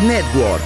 Network.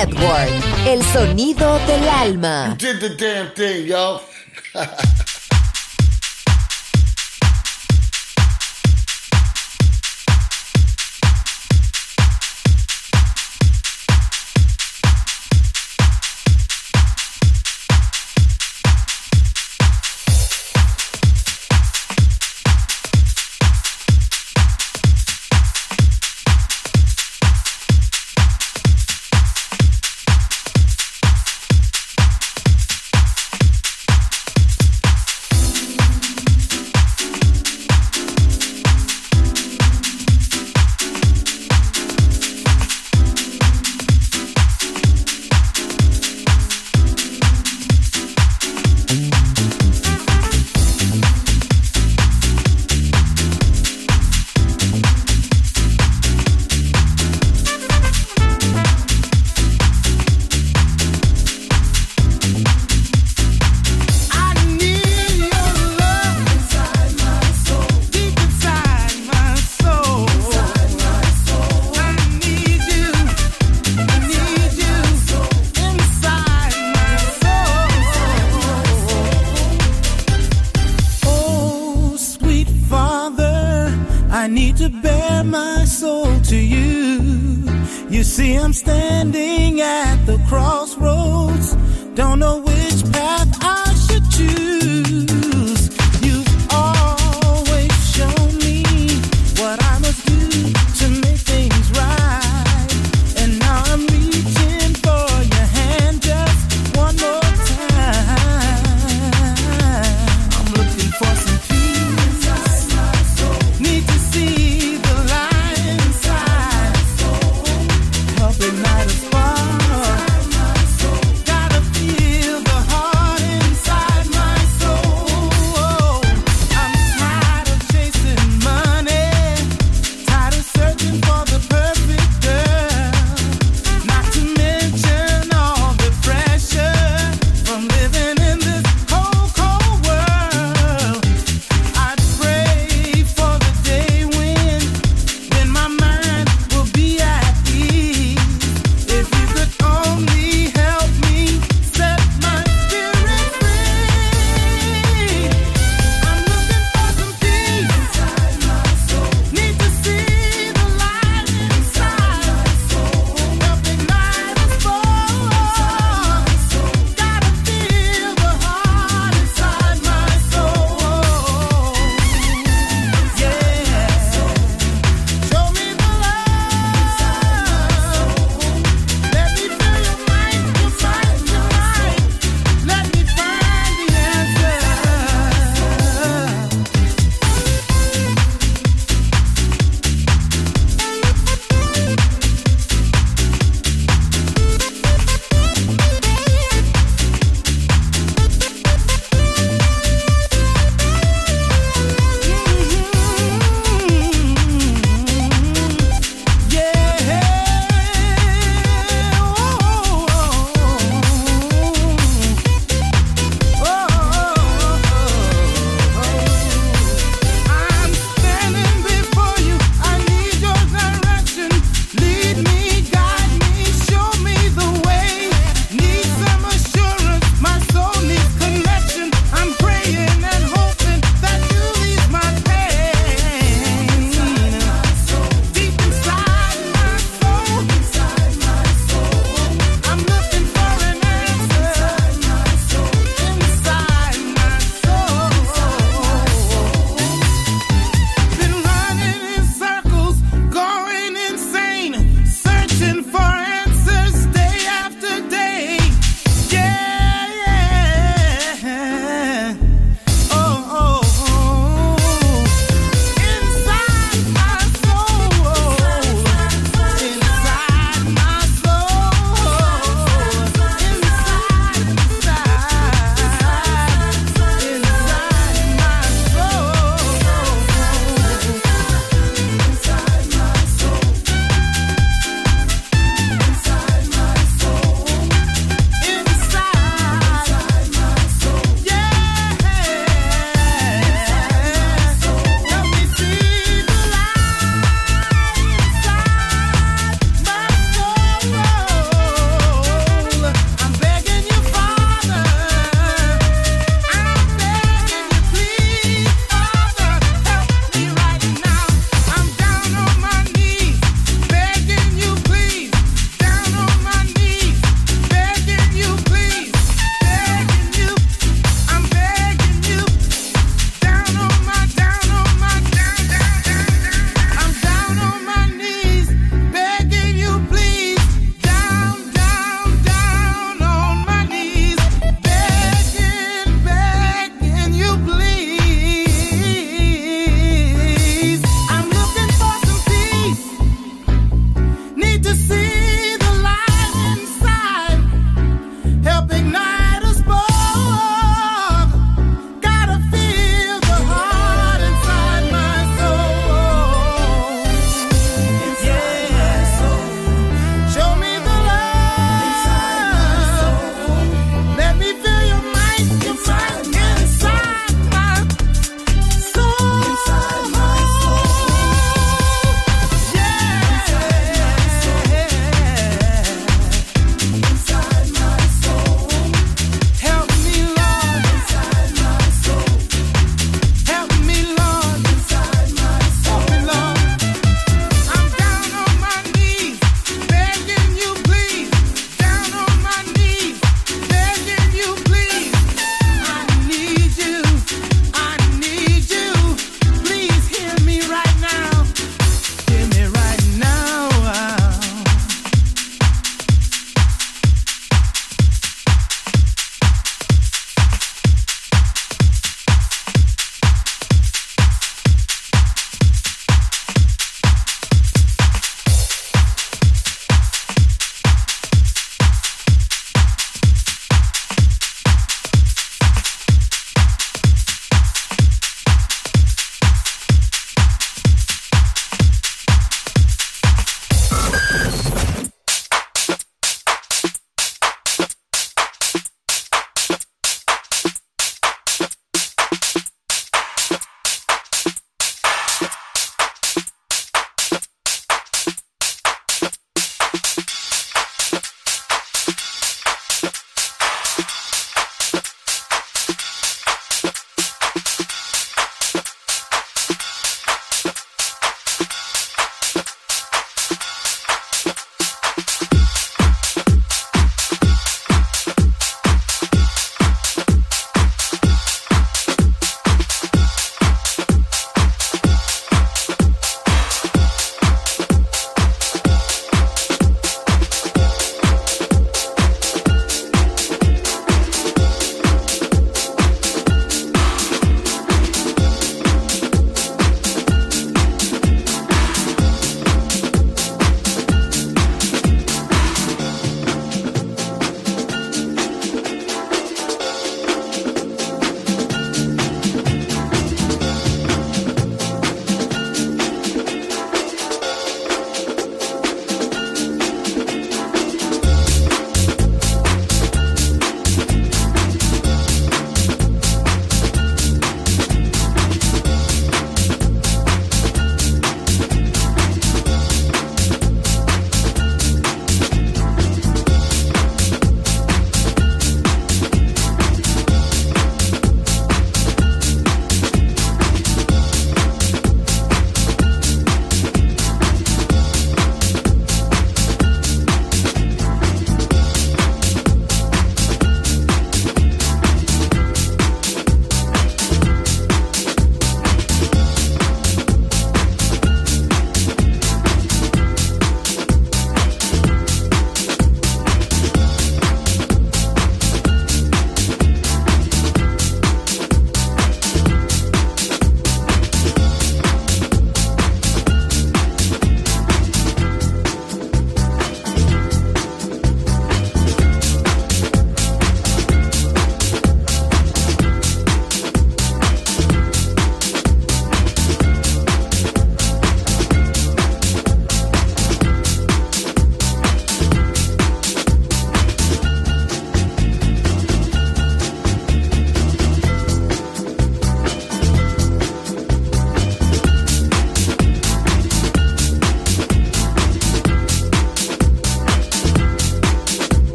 Network, el sonido del alma. You did the damn thing, yo.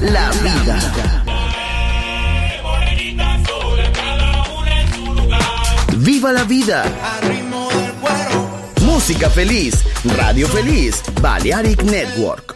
la vida. ¡Viva la vida! Música feliz, radio feliz, Balearic Network.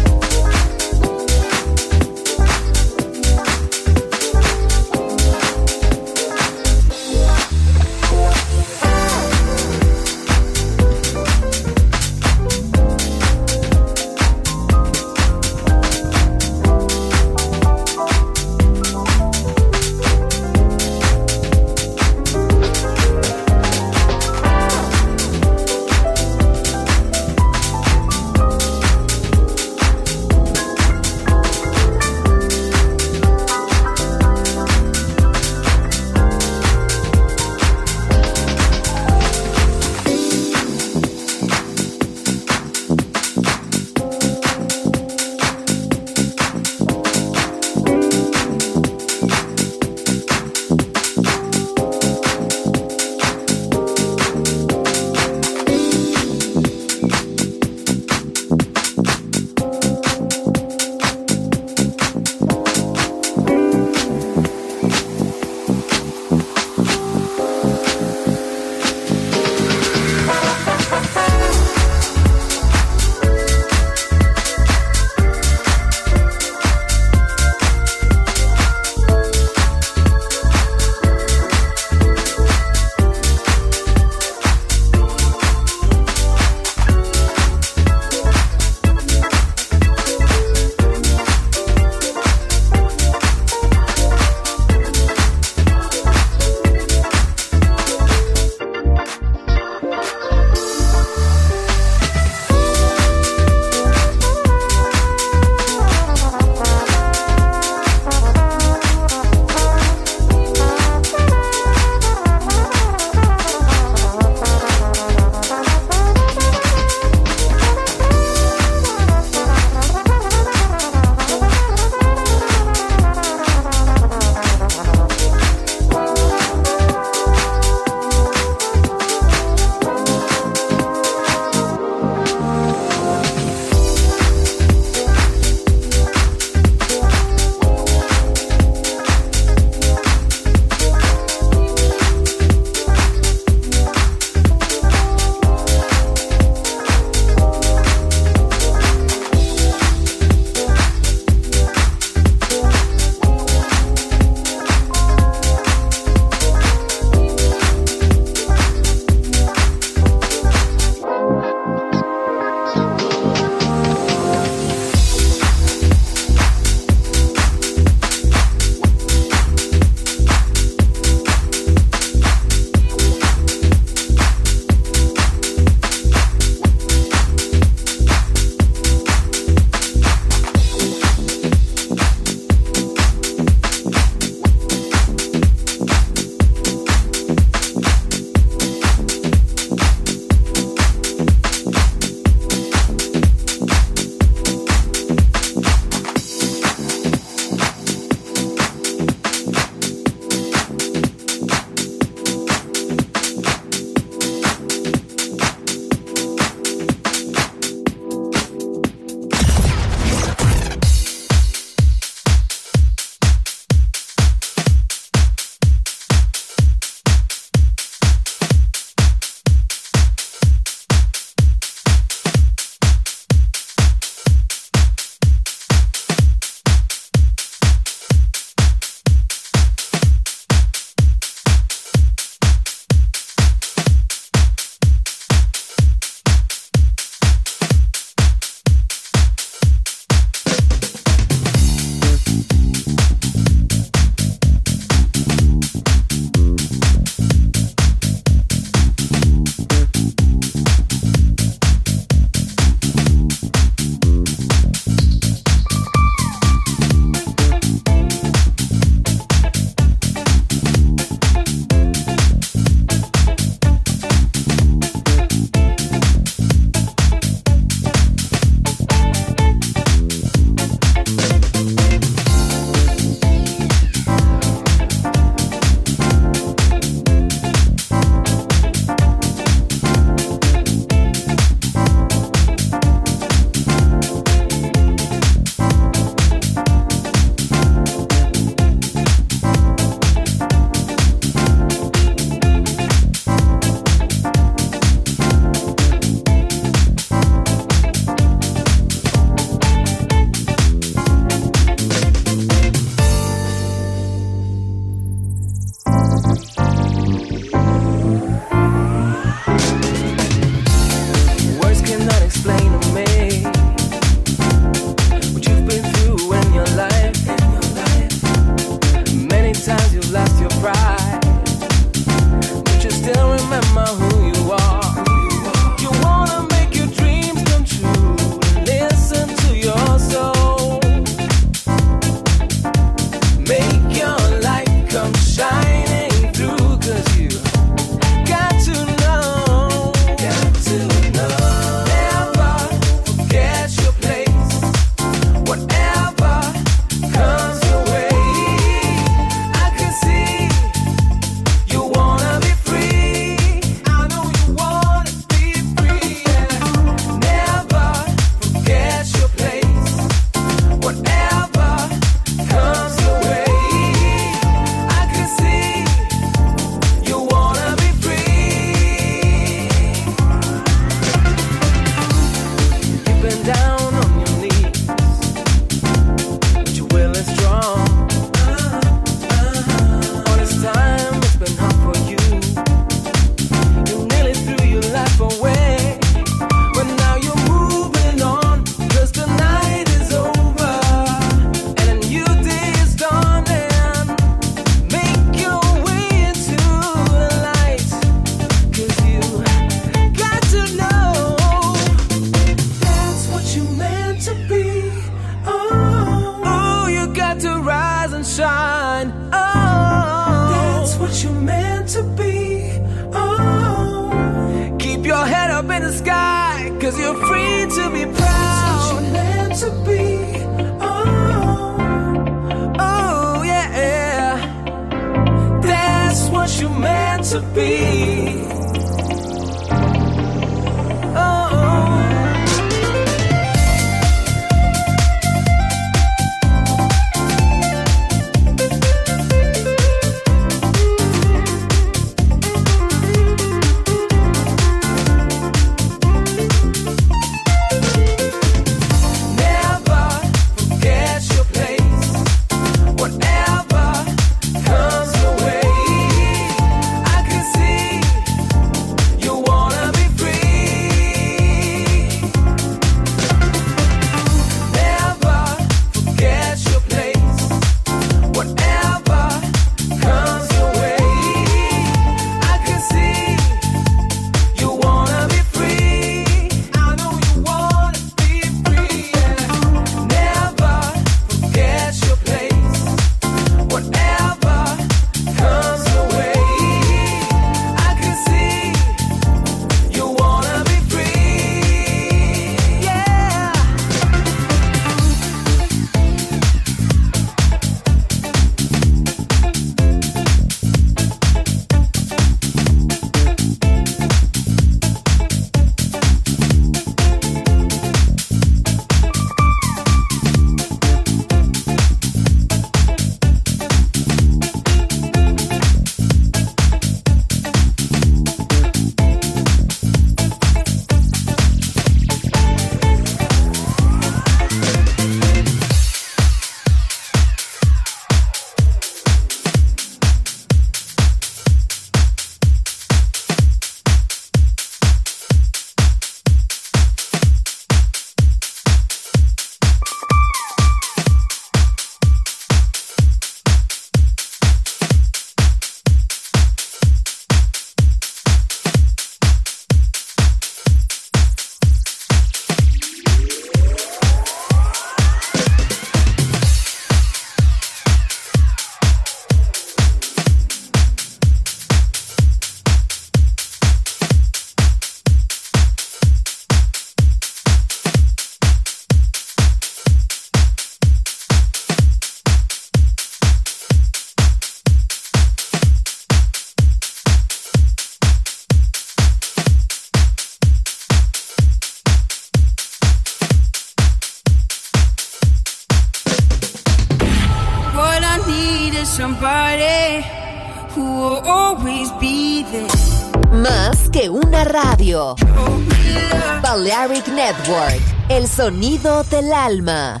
Sonido del alma.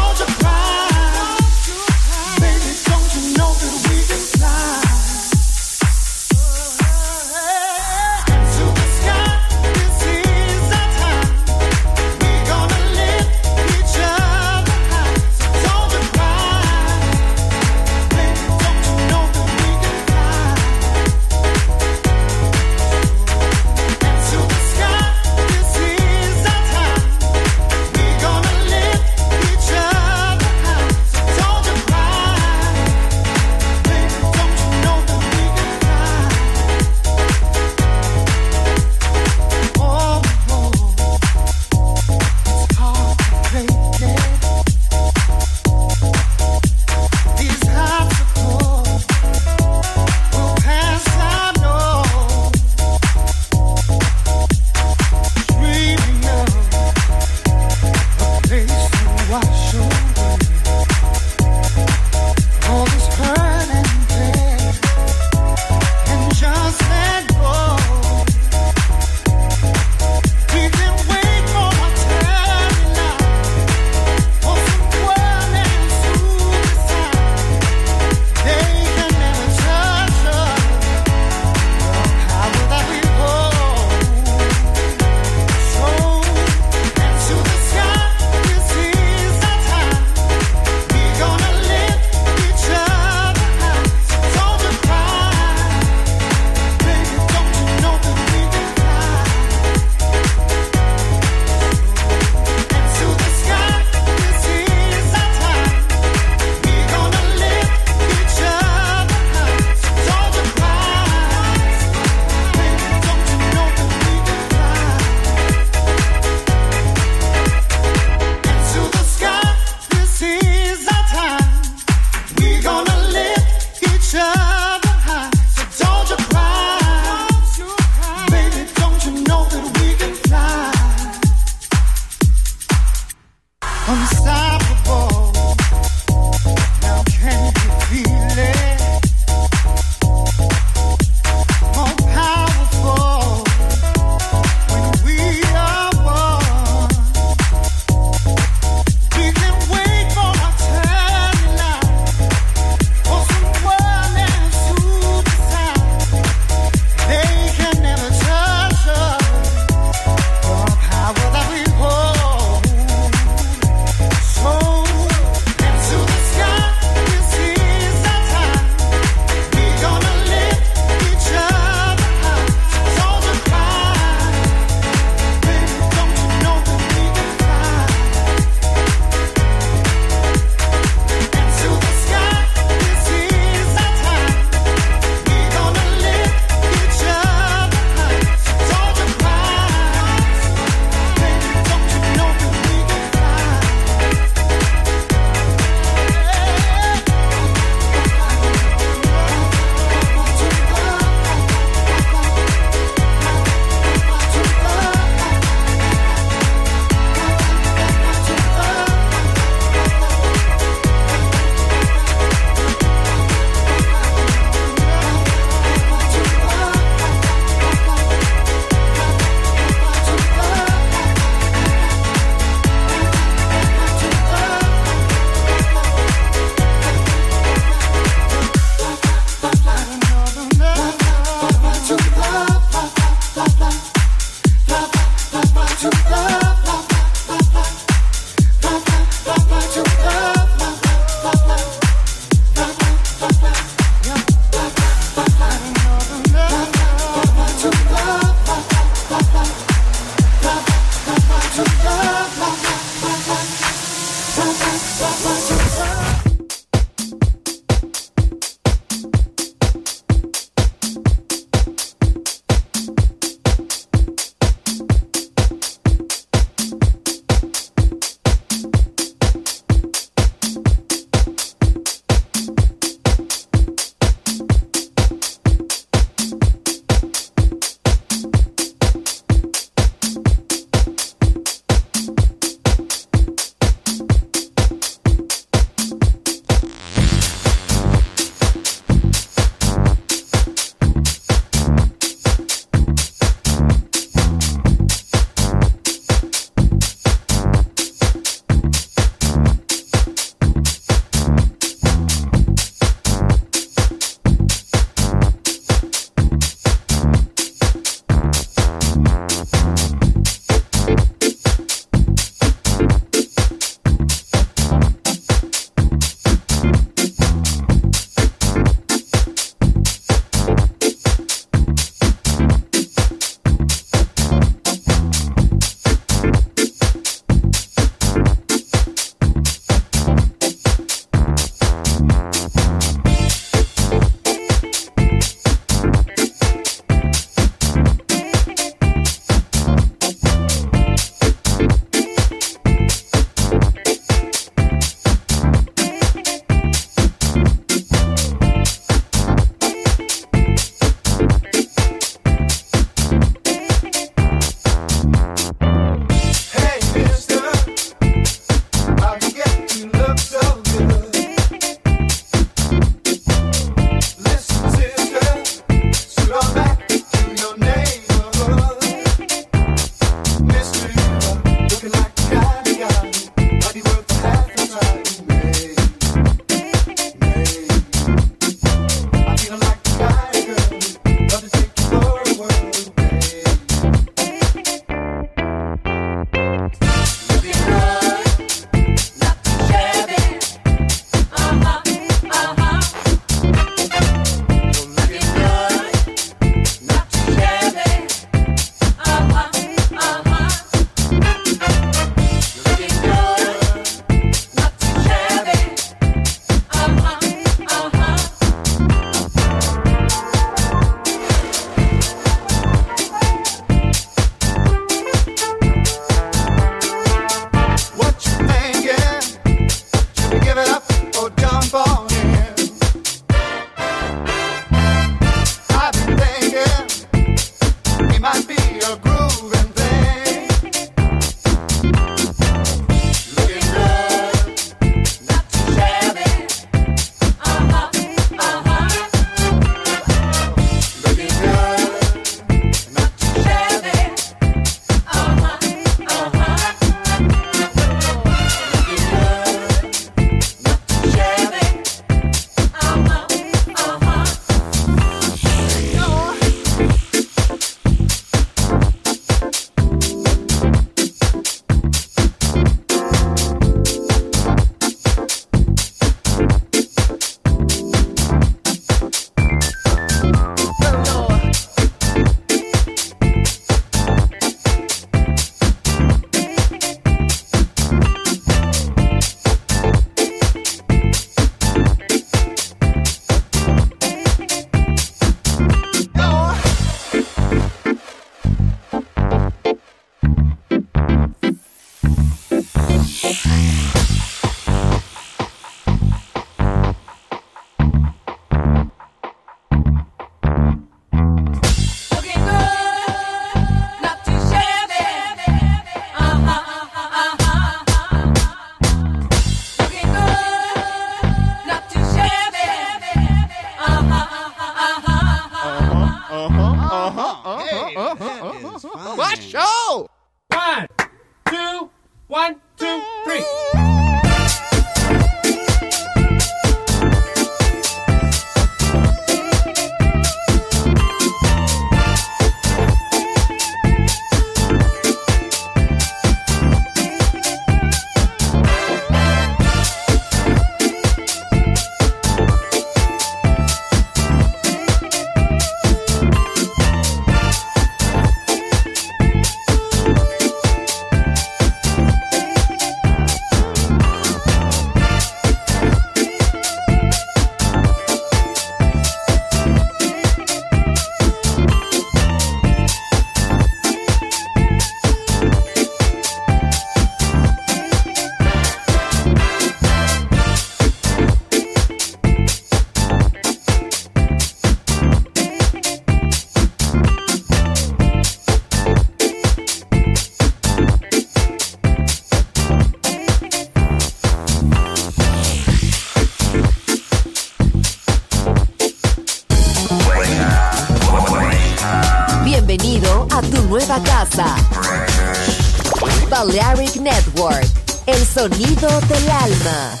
Del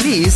feliz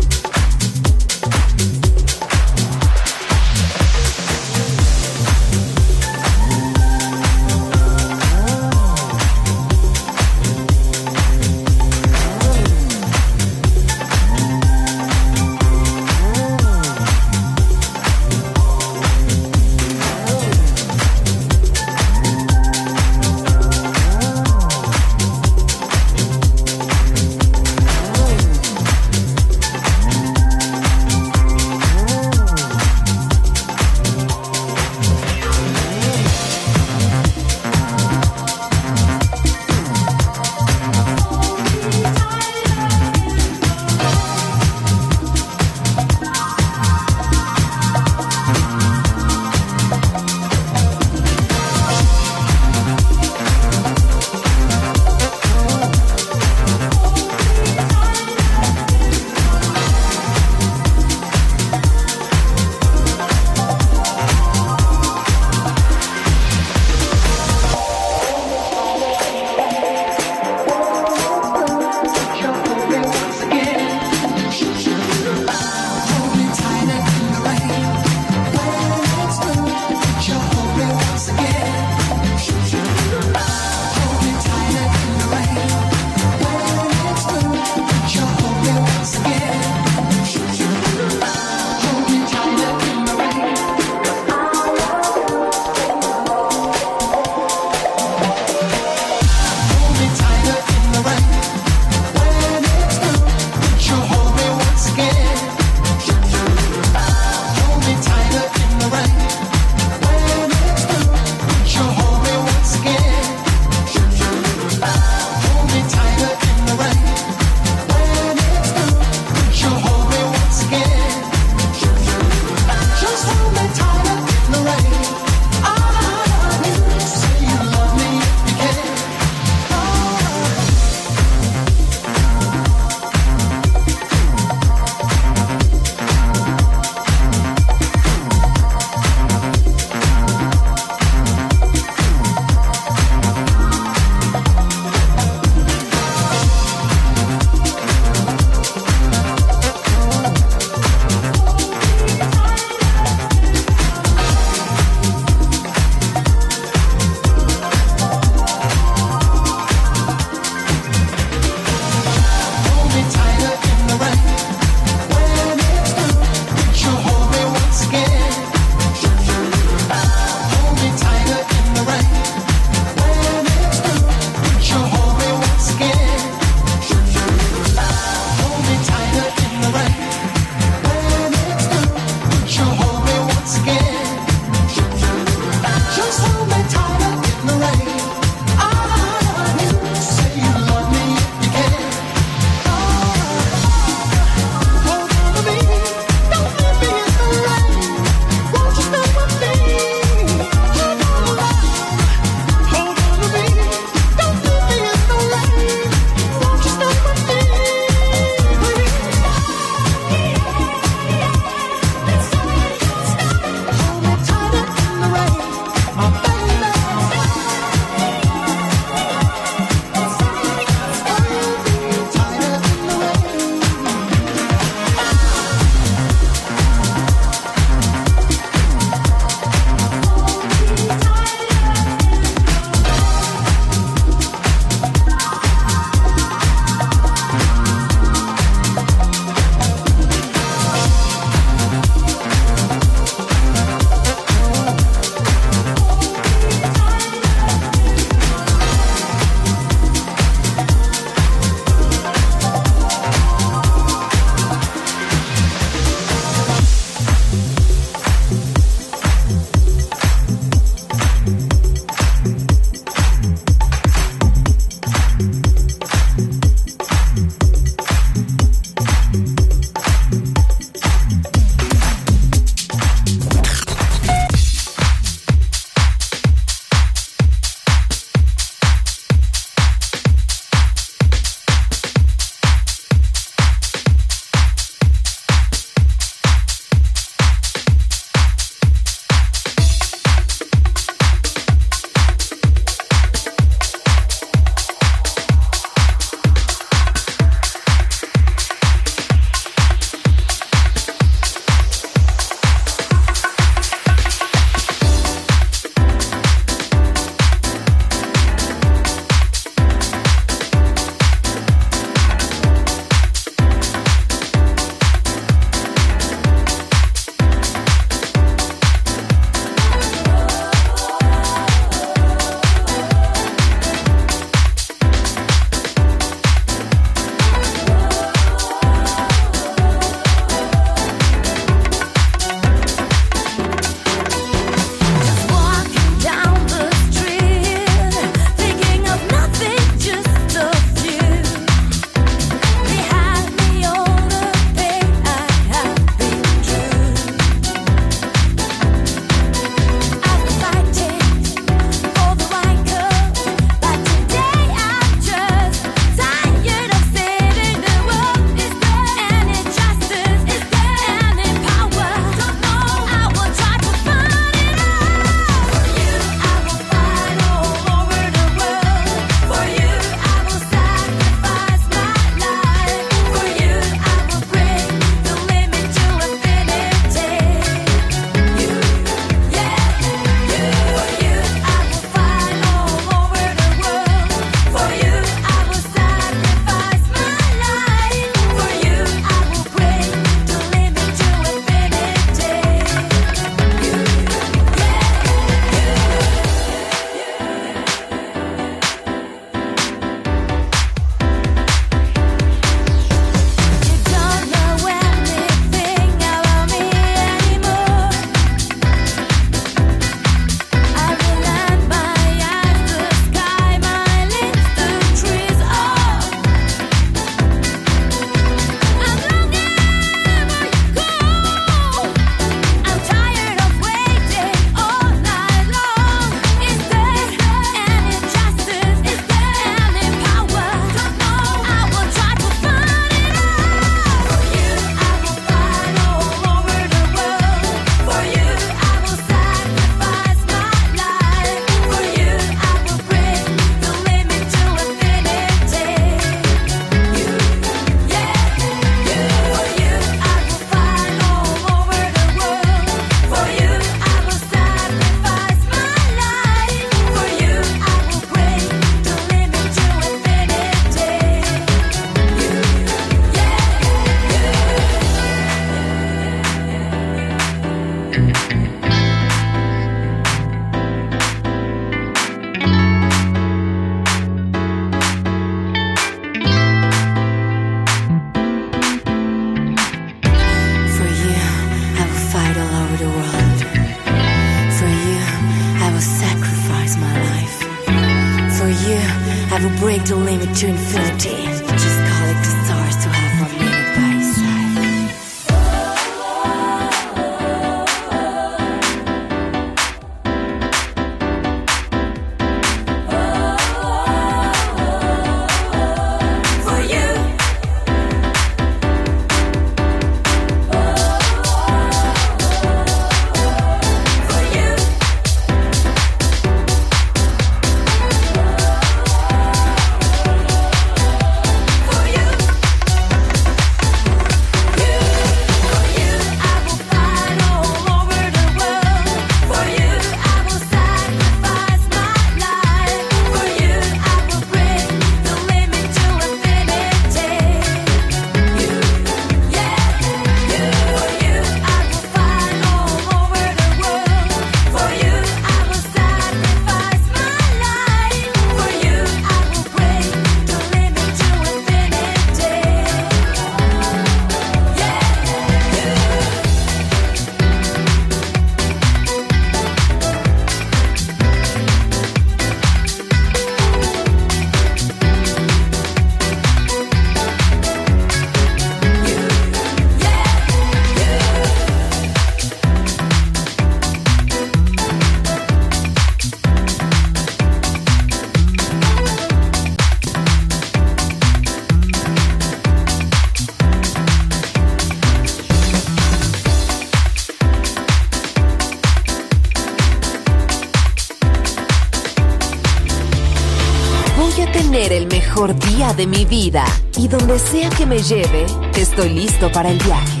de mi vida y donde sea que me lleve, estoy listo para el viaje.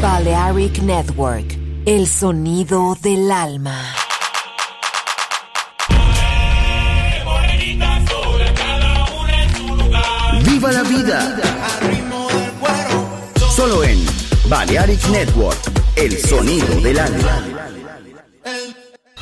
Balearic Network, el sonido del alma. ¡Viva la vida! Solo en Balearic Network, el sonido del alma.